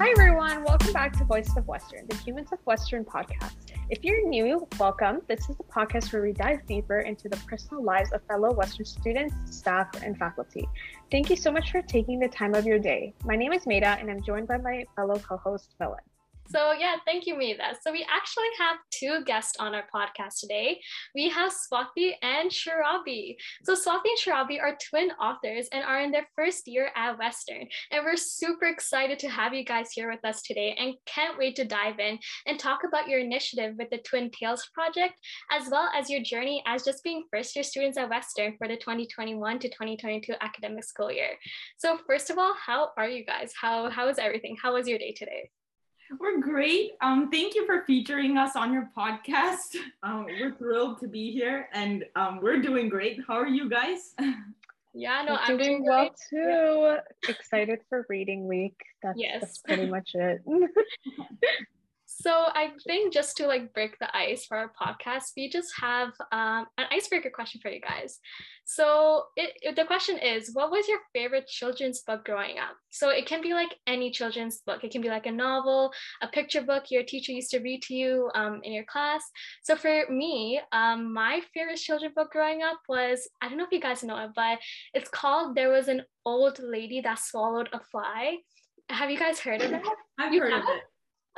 Hi, everyone. Welcome back to Voices of Western, the Humans of Western podcast. If you're new, welcome. This is the podcast where we dive deeper into the personal lives of fellow Western students, staff, and faculty. Thank you so much for taking the time of your day. My name is Maida, and I'm joined by my fellow co host, Philip. So yeah, thank you, Maida. So we actually have two guests on our podcast today. We have Swati and Sharabi. So Swati and Sharabi are twin authors and are in their first year at Western. And we're super excited to have you guys here with us today and can't wait to dive in and talk about your initiative with the Twin Tales project, as well as your journey as just being first year students at Western for the 2021 to 2022 academic school year. So first of all, how are you guys? How how is everything? How was your day today? We're great. Um, thank you for featuring us on your podcast. Um, we're thrilled to be here and um, we're doing great. How are you guys? Yeah, no, I'm doing well too. Yeah. Excited for reading week. That's, yes. that's pretty much it. So I think just to like break the ice for our podcast, we just have um, an icebreaker question for you guys. So it, it, the question is, what was your favorite children's book growing up? So it can be like any children's book. It can be like a novel, a picture book your teacher used to read to you um, in your class. So for me, um, my favorite children's book growing up was I don't know if you guys know it, but it's called "There Was an Old Lady That Swallowed a Fly." Have you guys heard of it? I've you heard have? of it.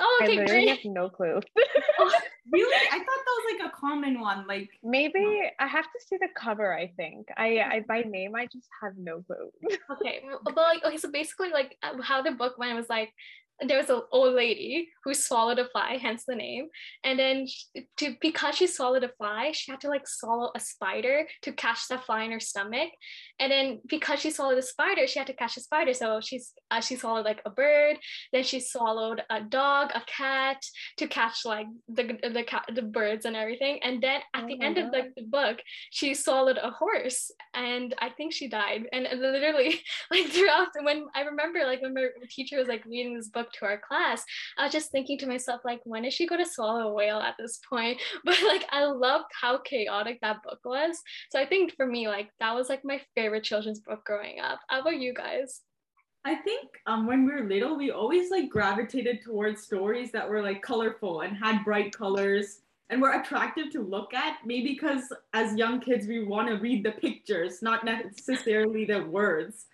Oh, okay, I literally great. have no clue. really? I thought that was like a common one. Like maybe I have to see the cover. I think I, I by name I just have no clue. okay, but like okay, so basically like uh, how the book went was like there was an old lady who swallowed a fly, hence the name. And then she, to because she swallowed a fly, she had to like swallow a spider to catch that fly in her stomach. And then because she swallowed a spider, she had to catch a spider. So she's uh, she swallowed like a bird. Then she swallowed a dog, a cat to catch like the the cat, the birds and everything. And then at oh the end God. of the, the book, she swallowed a horse, and I think she died. And literally, like throughout when I remember, like when my teacher was like reading this book to our class, I was just thinking to myself, like, when is she going to swallow a whale at this point? But like, I loved how chaotic that book was. So I think for me, like, that was like my favorite children's book growing up. How about you guys? I think um, when we were little, we always like gravitated towards stories that were like colorful and had bright colors and were attractive to look at. Maybe because as young kids, we want to read the pictures, not necessarily the words.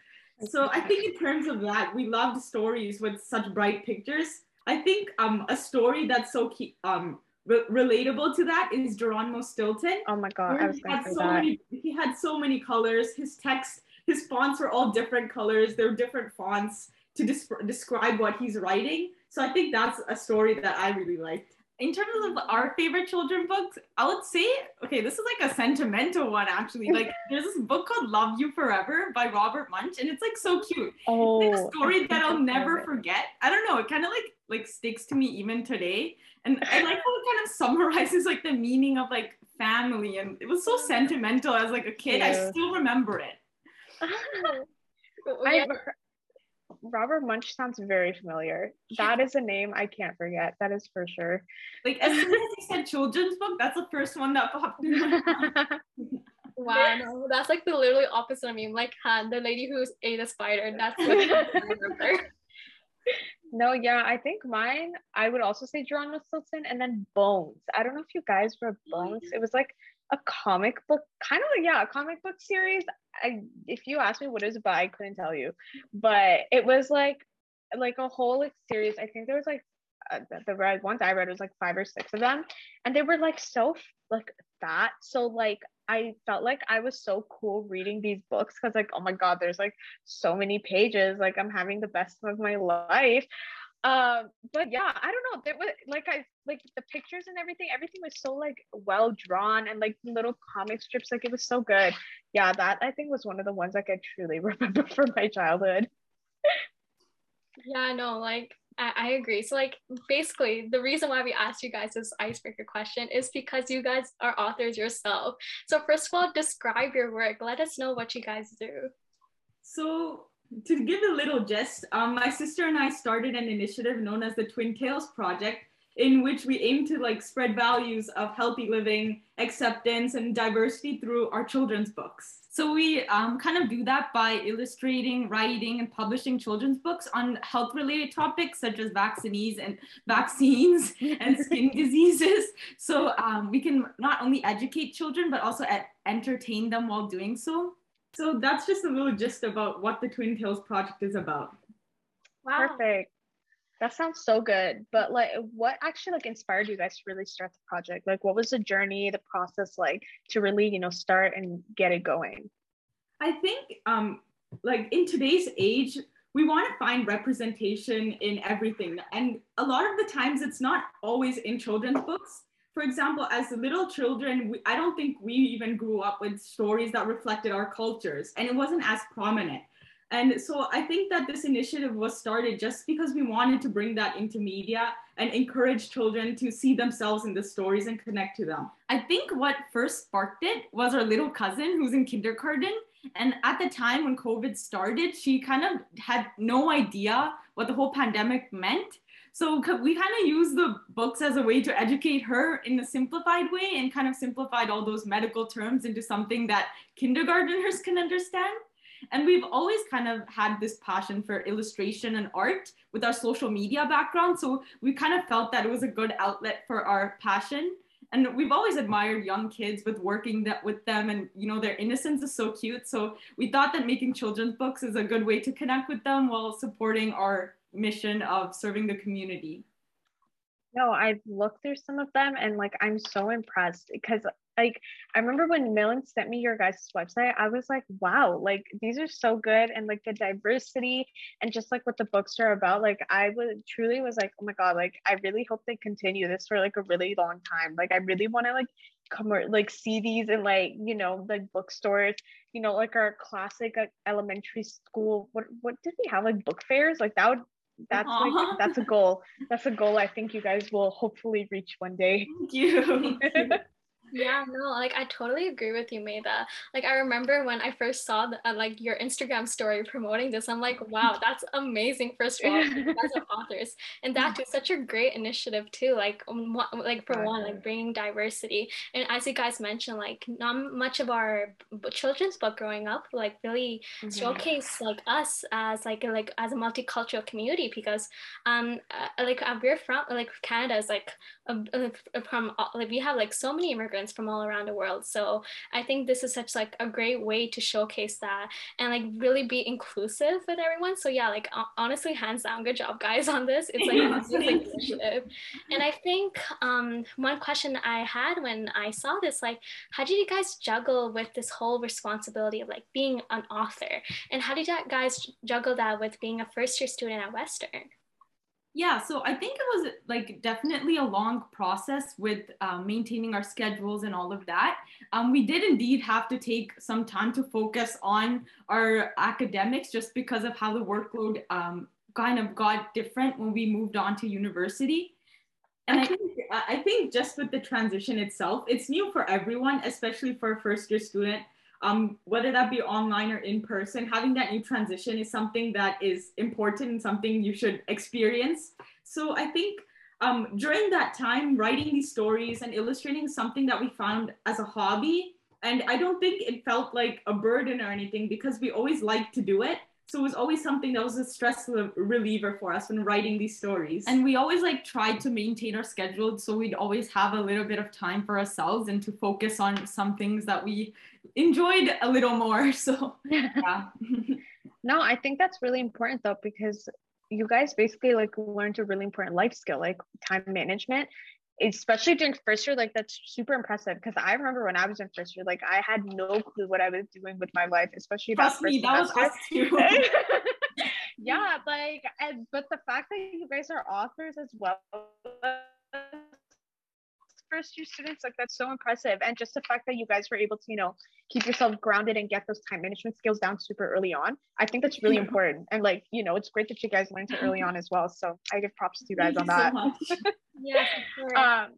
So I think in terms of that, we loved stories with such bright pictures. I think um, a story that's so key, um, re- relatable to that is Geronimo Stilton. Oh my god, I was to say so that. Many, he had so many colors. His text, his fonts were all different colors. They're different fonts to des- describe what he's writing. So I think that's a story that I really liked in terms of our favorite children books, I would say, okay, this is like a sentimental one actually. Like there's this book called Love You Forever by Robert Munsch, and it's like so cute. Oh, it's like a oh, story that I'll never forget. I don't know, it kind of like like sticks to me even today. And I like how it kind of summarizes like the meaning of like family. And it was so sentimental as like a kid. Yeah. I still remember it. I've, Robert Munsch sounds very familiar. That is a name I can't forget. That is for sure. Like as soon as you said children's book, that's the first one that popped in. my wow, no, that's like the literally opposite of me. Like Han, the lady who ate a spider. That's what I remember. No, yeah, I think mine, I would also say Geronimo Stilton and then Bones. I don't know if you guys read Bones. It was like a comic book, kind of yeah, a comic book series. I if you asked me what it was about, I couldn't tell you, but it was like like a whole like series. I think there was like uh, the, the red ones I read was like five or six of them, and they were like so like that So like I felt like I was so cool reading these books because like oh my god, there's like so many pages. Like I'm having the best of my life. Um, but yeah, I don't know. There was like I like the pictures and everything. Everything was so like well drawn and like little comic strips. Like it was so good. Yeah, that I think was one of the ones like I truly remember from my childhood. yeah, no, like I, I agree. So like basically the reason why we asked you guys this icebreaker question is because you guys are authors yourself. So first of all, describe your work. Let us know what you guys do. So to give a little gist, um, my sister and I started an initiative known as the Twin Tales Project. in which we aim to like spread values of healthy living, acceptance, and diversity through our children's books. So we um, kind of do that by illustrating, writing, and publishing children's books on health-related topics such as vaccines and vaccines and skin diseases. So um, we can not only educate children but also entertain them while doing so. So that's just a little gist about what the Twin Tales project is about. Wow. Perfect. That sounds so good. But like what actually like inspired you guys to really start the project? Like what was the journey, the process like to really, you know, start and get it going? I think um like in today's age, we want to find representation in everything. And a lot of the times it's not always in children's books. For example, as little children, we, I don't think we even grew up with stories that reflected our cultures and it wasn't as prominent. And so I think that this initiative was started just because we wanted to bring that into media and encourage children to see themselves in the stories and connect to them. I think what first sparked it was our little cousin who's in kindergarten. And at the time when COVID started, she kind of had no idea what the whole pandemic meant. So we kind of used the books as a way to educate her in a simplified way and kind of simplified all those medical terms into something that kindergarteners can understand. And we've always kind of had this passion for illustration and art with our social media background. So we kind of felt that it was a good outlet for our passion. And we've always admired young kids with working that with them and you know their innocence is so cute. So we thought that making children's books is a good way to connect with them while supporting our mission of serving the community. No, I've looked through some of them and like I'm so impressed because like I remember when Milan sent me your guys' website, I was like, wow, like these are so good and like the diversity and just like what the books are about. Like I would truly was like, oh my god, like I really hope they continue this for like a really long time. Like I really want to like come or like see these in like you know like bookstores you know like our classic like, elementary school what what did we have like book fairs like that would that's Aww. like that's a goal. That's a goal i think you guys will hopefully reach one day. Thank you yeah no like i totally agree with you Maida. like i remember when i first saw the, uh, like your instagram story promoting this i'm like wow that's amazing first of all as authors and that too such a great initiative too like um, like for one like bringing diversity and as you guys mentioned like not much of our children's book growing up like really mm-hmm. showcase like us as like like as a multicultural community because um uh, like uh, we're from like canada is like from like we have like so many immigrants from all around the world. So I think this is such like a great way to showcase that and like really be inclusive with everyone. So yeah, like honestly, hands down, good job guys on this. It's like really initiative. And I think um, one question I had when I saw this, like, how did you guys juggle with this whole responsibility of like being an author? And how did you guys juggle that with being a first year student at Western? Yeah, so I think it was like definitely a long process with um, maintaining our schedules and all of that. Um, we did indeed have to take some time to focus on our academics just because of how the workload um, kind of got different when we moved on to university. And I think, I think just with the transition itself, it's new for everyone, especially for a first year student um, whether that be online or in person, having that new transition is something that is important and something you should experience. So I think um, during that time, writing these stories and illustrating something that we found as a hobby. And I don't think it felt like a burden or anything because we always liked to do it. So it was always something that was a stress reliever for us when writing these stories. And we always like tried to maintain our schedule so we'd always have a little bit of time for ourselves and to focus on some things that we enjoyed a little more. So yeah. no, I think that's really important though because you guys basically like learned a really important life skill like time management especially during first year, like that's super impressive. Because I remember when I was in first year, like I had no clue what I was doing with my life, especially Trust that me, that was too. yeah, like, and, but the fact that you guys are authors as well first year students like that's so impressive. And just the fact that you guys were able to you know keep yourself grounded and get those time management skills down super early on i think that's really important. And like you know it's great that you guys learned it early on as well. So i give props to you guys Thank on you that. so yeah sure. um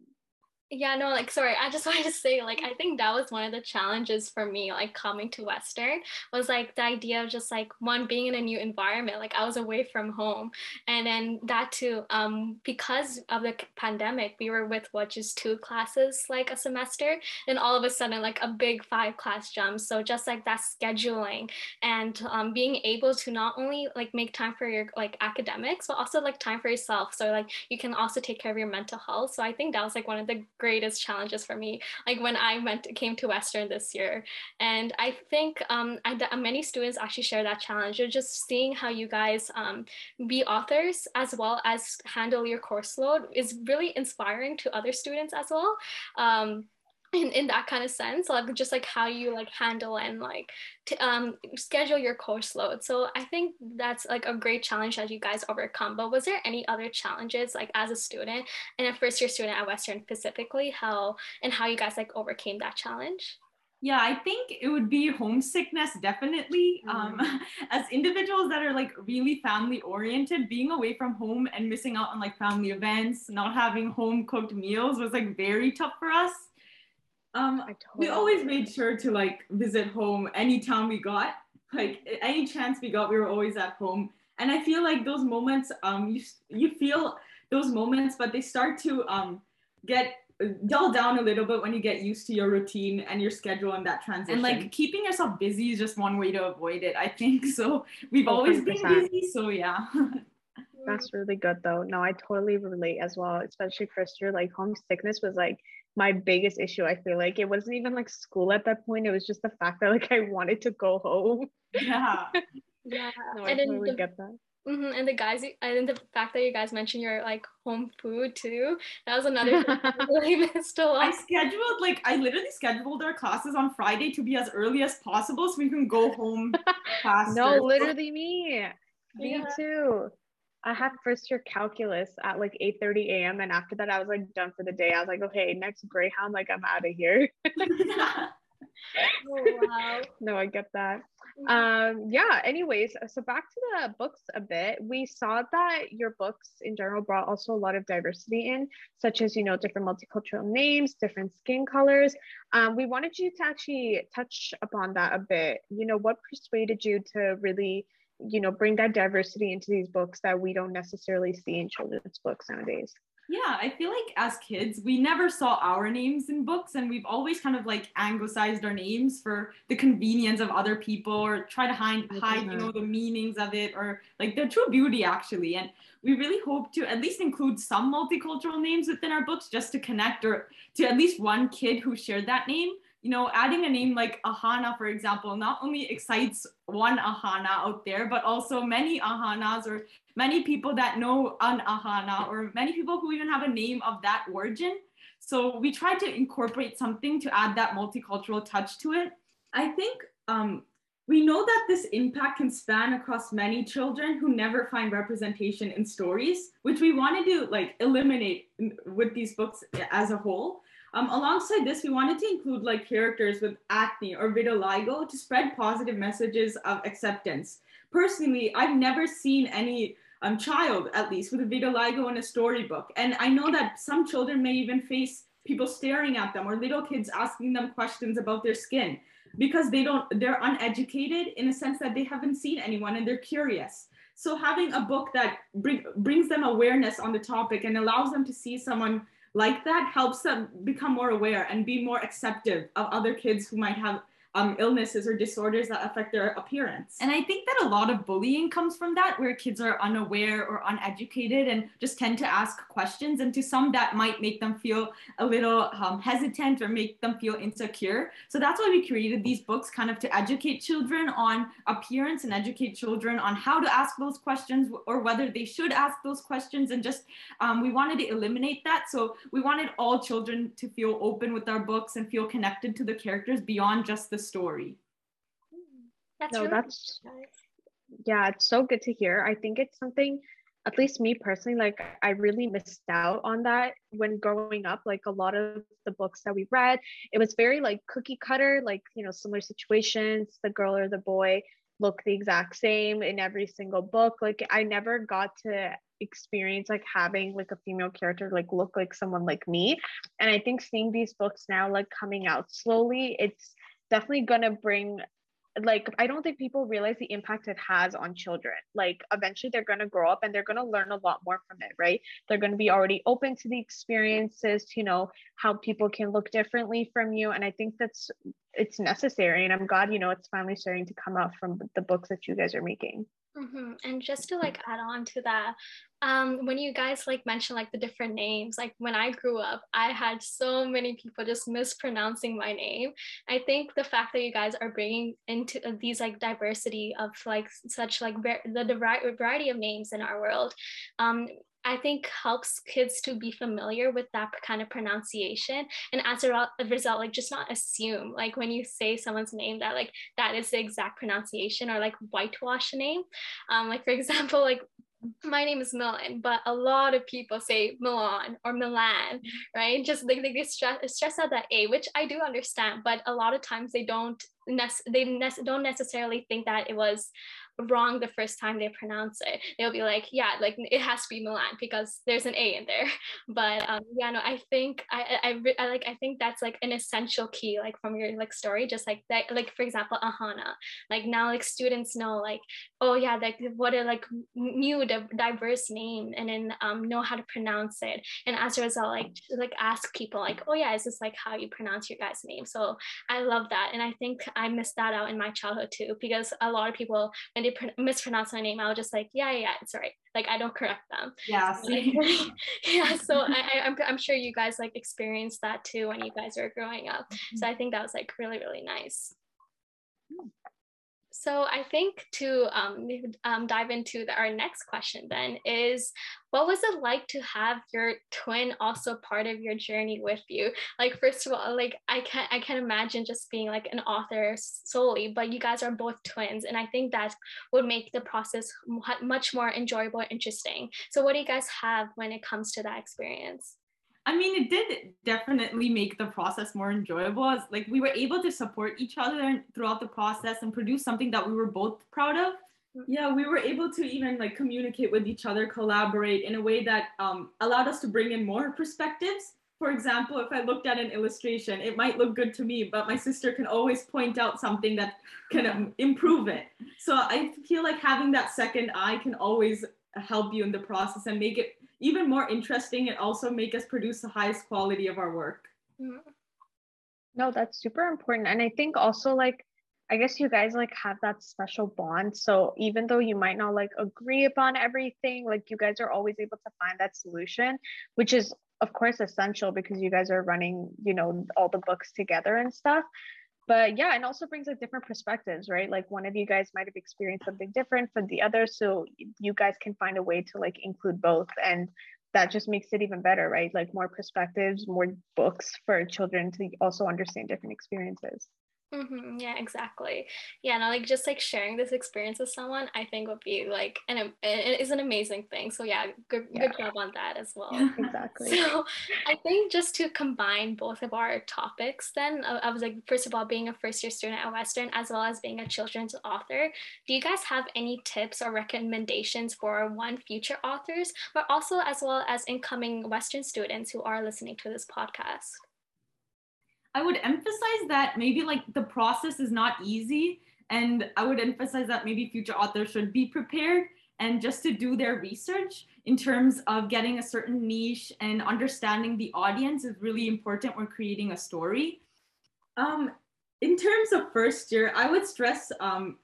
yeah no like sorry i just wanted to say like i think that was one of the challenges for me like coming to western was like the idea of just like one being in a new environment like i was away from home. And then that too um because of the pandemic we were with what just two classes like a semester and all of a sudden like a big five class jump. So just like that scheduling and um, being able to not only like make time for your like academics but also like time for yourself. So like you can also take care of your mental health. So i think that was like one of the greatest challenges for me like when i went came to western this year. And i think um, I, many students actually share that challenge of just seeing how you guys um, be authors as well as handle your course load is really inspiring to other students as well. Um, in, in that kind of sense like just like how you like handle and like to, um schedule your course load. So i think that's like a great challenge that you guys overcome. But was there any other challenges like as a student and a first year student at western specifically how and how you guys like overcame that challenge? Yeah i think it would be homesickness definitely. Mm-hmm. um, as individuals that are like really family oriented being away from home and missing out on like family events not having home cooked meals was like very tough for us um, totally we always made sure to like visit home anytime we got, like any chance we got, we were always at home. And I feel like those moments, um, you you feel those moments, but they start to um get dull down a little bit when you get used to your routine and your schedule and that transition. And like keeping yourself busy is just one way to avoid it, I think. So we've 100%. always been busy. So yeah. That's really good though. No, I totally relate as well, especially first year. Like homesickness was like my biggest issue. I feel like it wasn't even like school at that point. It was just the fact that like I wanted to go home. Yeah. yeah. No, I and totally the, get that. Mm-hmm. And the guys, and the fact that you guys mentioned your like home food too, that was another thing I really missed a lot. I scheduled like I literally scheduled our classes on Friday to be as early as possible so we can go home faster. no, literally me. Me yeah. too. I had first year calculus at like 8 30 a.m. And after that, I was like done for the day. I was like, okay, next Greyhound, like I'm out of here. oh, wow. No, I get that. Um, yeah, anyways, so back to the books a bit. We saw that your books in general brought also a lot of diversity in, such as, you know, different multicultural names, different skin colors. Um, we wanted you to actually touch upon that a bit. You know, what persuaded you to really you know bring that diversity into these books that we don't necessarily see in children's books nowadays. Yeah i feel like as kids we never saw our names in books and we've always kind of like anglicized our names for the convenience of other people or try to hide, mm-hmm. hide you know the meanings of it or like the true beauty actually. And we really hope to at least include some multicultural names within our books just to connect or to at least one kid who shared that name you know, adding a name like Ahana, for example, not only excites one Ahana out there, but also many Ahanas or many people that know an Ahana or many people who even have a name of that origin. So we try to incorporate something to add that multicultural touch to it. I think um, we know that this impact can span across many children who never find representation in stories, which we wanted to like eliminate with these books as a whole. Um, alongside this, we wanted to include like characters with acne or vitiligo to spread positive messages of acceptance. Personally, I've never seen any um, child, at least, with a vitiligo in a storybook. And I know that some children may even face people staring at them or little kids asking them questions about their skin because they don't, they're uneducated in a sense that they haven't seen anyone and they're curious. So having a book that bring, brings them awareness on the topic and allows them to see someone like that helps them become more aware and be more acceptive of other kids who might have um, illnesses or disorders that affect their appearance. And I think that a lot of bullying comes from that, where kids are unaware or uneducated and just tend to ask questions. And to some, that might make them feel a little um, hesitant or make them feel insecure. So that's why we created these books kind of to educate children on appearance and educate children on how to ask those questions or whether they should ask those questions. And just um, we wanted to eliminate that. So we wanted all children to feel open with our books and feel connected to the characters beyond just the the story. That's no, really that's nice. yeah, it's so good to hear. I think it's something at least me personally, like I really missed out on that when growing up. Like a lot of the books that we read, it was very like cookie cutter, like, you know, similar situations, the girl or the boy look the exact same in every single book. Like I never got to experience like having like a female character like look like someone like me. And I think seeing these books now like coming out slowly, it's definitely gonna bring like I don't think people realize the impact it has on children. Like eventually they're going to grow up and they're going to learn a lot more from it, right? They're going to be already open to the experiences, to, you know, how people can look differently from you and I think that's it's necessary and I'm glad, you know, it's finally starting to come out from the books that you guys are making. Mm-hmm. And just to like add on to that, um, when you guys like mention like the different names, like when I grew up, I had so many people just mispronouncing my name. I think the fact that you guys are bringing into uh, these like diversity of like such like the variety of names in our world, um, I think helps kids to be familiar with that kind of pronunciation. And as a result, like just not assume like when you say someone's name that like that is the exact pronunciation or like whitewash a name. Um, like for example, like my name is Milan, but a lot of people say Milan or Milan, right? Just like they, they stress, stress out that A, which I do understand, but a lot of times they don't nec- they ne- don't necessarily think that it was wrong the first time they pronounce it. They'll be like, yeah, like it has to be Milan because there's an A in there. But um, yeah, no, I think I, I, I like I think that's like an essential key, like from your like story, just like that, like for example, Ahana. Like now, like students know, like oh yeah, like what a like new diverse name, and then um know how to pronounce it. And as a result, like like ask people like, oh yeah, is this like how you pronounce your guy's name? So I love that, and I think I missed that out in my childhood too because a lot of people when they pr- mispronounce my name, I was just like, yeah, yeah, it's all right. Like I don't correct them. Yeah. So, like, yeah. So I, I'm, I'm sure you guys like experienced that too when you guys were growing up. Mm-hmm. So I think that was like really, really nice. So I think to um, um, dive into the, our next question then is, what was it like to have your twin also part of your journey with you? Like first of all, like I can't I can't imagine just being like an author solely, but you guys are both twins, and I think that would make the process much more enjoyable and interesting. So what do you guys have when it comes to that experience? I mean, it did definitely make the process more enjoyable. As, like we were able to support each other throughout the process and produce something that we were both proud of. Yeah, we were able to even like communicate with each other, collaborate in a way that um, allowed us to bring in more perspectives. For example, if I looked at an illustration, it might look good to me, but my sister can always point out something that can improve it. So I feel like having that second eye can always help you in the process and make it even more interesting and also make us produce the highest quality of our work. No, that's super important. And I think also like I guess you guys like have that special bond. So even though you might not like agree upon everything, like you guys are always able to find that solution, which is of course essential because you guys are running, you know, all the books together and stuff but yeah and also brings like different perspectives right? Like one of you guys might have experienced something different from the other so you guys can find a way to like include both and that just makes it even better right? Like more perspectives more books for children to also understand different experiences Mm-hmm. Yeah, exactly. Yeah, no, like just like sharing this experience with someone, I think would be like an it is an amazing thing. So yeah, good yeah. good job on that as well. exactly. So I think just to combine both of our topics, then uh, I was like, first of all, being a first year student at Western, as well as being a children's author. Do you guys have any tips or recommendations for one future authors, but also as well as incoming Western students who are listening to this podcast? I would emphasize that maybe like the process is not easy. And I would emphasize that maybe future authors should be prepared and just to do their research in terms of getting a certain niche and understanding the audience is really important when creating a story. Um, in terms of first year, I would stress um,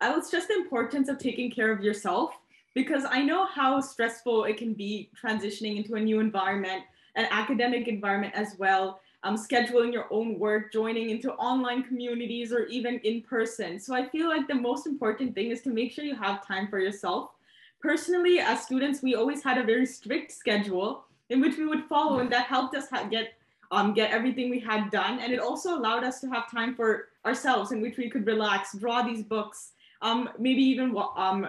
I would stress the importance of taking care of yourself because I know how stressful it can be transitioning into a new environment, an academic environment as well um, scheduling your own work, joining into online communities, or even in person. So I feel like the most important thing is to make sure you have time for yourself. Personally, as students, we always had a very strict schedule in which we would follow, and that helped us get um, get everything we had done. And it also allowed us to have time for ourselves in which we could relax, draw these books, um, maybe even um,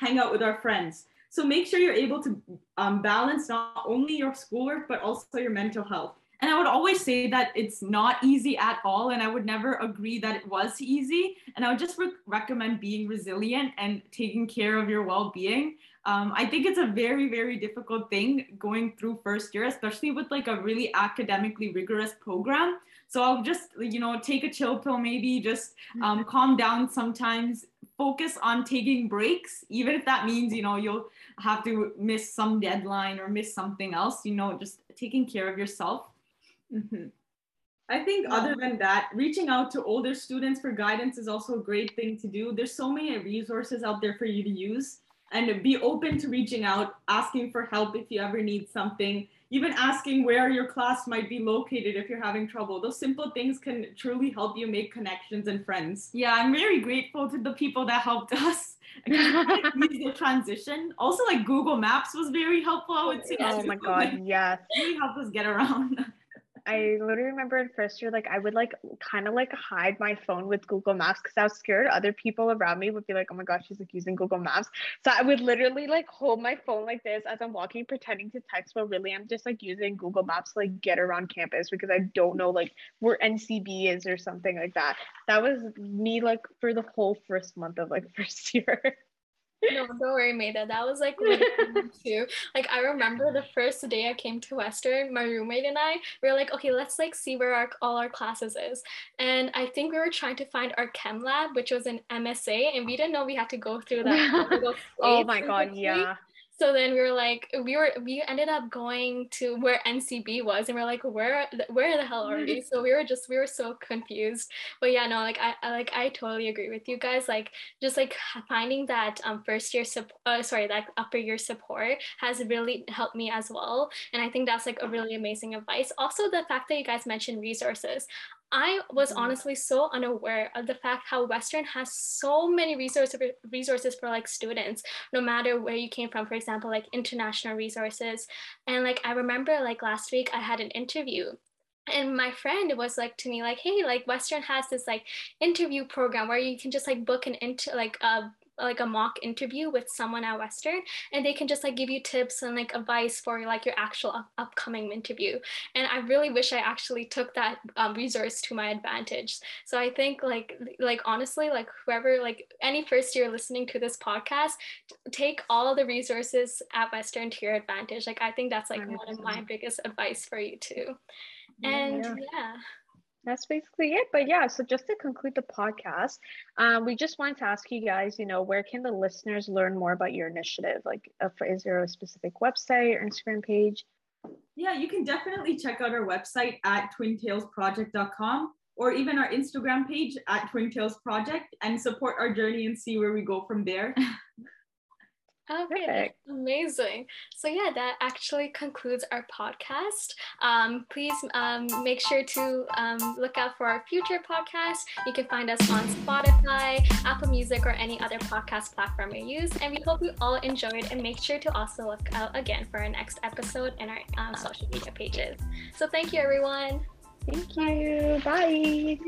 hang out with our friends. So make sure you're able to um, balance not only your schoolwork, but also your mental health. And I would always say that it's not easy at all. And I would never agree that it was easy. And I would just re- recommend being resilient and taking care of your well being. Um, I think it's a very, very difficult thing going through first year, especially with like a really academically rigorous program. So I'll just, you know, take a chill pill, maybe just um, calm down sometimes, focus on taking breaks, even if that means, you know, you'll have to miss some deadline or miss something else, you know, just taking care of yourself Mm-hmm. I think other than that, reaching out to older students for guidance is also a great thing to do. There's so many resources out there for you to use and be open to reaching out, asking for help if you ever need something, even asking where your class might be located if you're having trouble. Those simple things can truly help you make connections and friends. Yeah, I'm very grateful to the people that helped us use the transition. Also, like Google Maps was very helpful. I would say. Oh my god, yes. Really helped us get around. I literally remember in first year, like I would like kind of like hide my phone with Google Maps because I was scared other people around me would be like, oh my gosh, she's like using Google Maps. So I would literally like hold my phone like this as I'm walking, pretending to text, but really I'm just like using Google Maps to like get around campus because I don't know like where NCB is or something like that. That was me like for the whole first month of like first year. No, don't worry, Maida. That was like too. Like I remember the first day I came to Western, my roommate and I we were like, okay, let's like see where our all our classes is. And I think we were trying to find our chem lab, which was an MSA, and we didn't know we had to go through that. oh my god, yeah so then we were like we were we ended up going to where ncb was and we are like where where the hell are we? So we were just we were so confused. But yeah no like i, I like i totally agree with you guys. Like just like finding that um first year support uh, sorry that upper year support has really helped me as well. And i think that's like a really amazing advice. Also the fact that you guys mentioned resources I was mm-hmm. honestly so unaware of the fact how Western has so many resources resources for like students, no matter where you came from. For example, like international resources. And like I remember like last week I had an interview and my friend was like to me like hey like western has this like interview program where you can just like book an into like a like a mock interview with someone at Western and they can just like give you tips and like advice for like your actual up- upcoming interview. And I really wish I actually took that um, resource to my advantage. So I think like like honestly like whoever like any first year listening to this podcast, take all the resources at Western to your advantage. Like I think that's like 100%. one of my biggest advice for you too. And yeah. yeah that's basically it. But yeah, so just to conclude the podcast, um, we just wanted to ask you guys, you know, where can the listeners learn more about your initiative? Like, uh, is there a specific website or Instagram page? Yeah, you can definitely check out our website at twintailsproject.com or even our Instagram page at Twin Tales Project and support our journey and see where we go from there. Okay, Perfect. amazing. So yeah, that actually concludes our podcast. Um, please um, make sure to um, look out for our future podcast. You can find us on Spotify, Apple Music, or any other podcast platform you use. And we hope you all enjoyed. And make sure to also look out again for our next episode and our um, social media pages. So thank you, everyone. Thank you. Bye.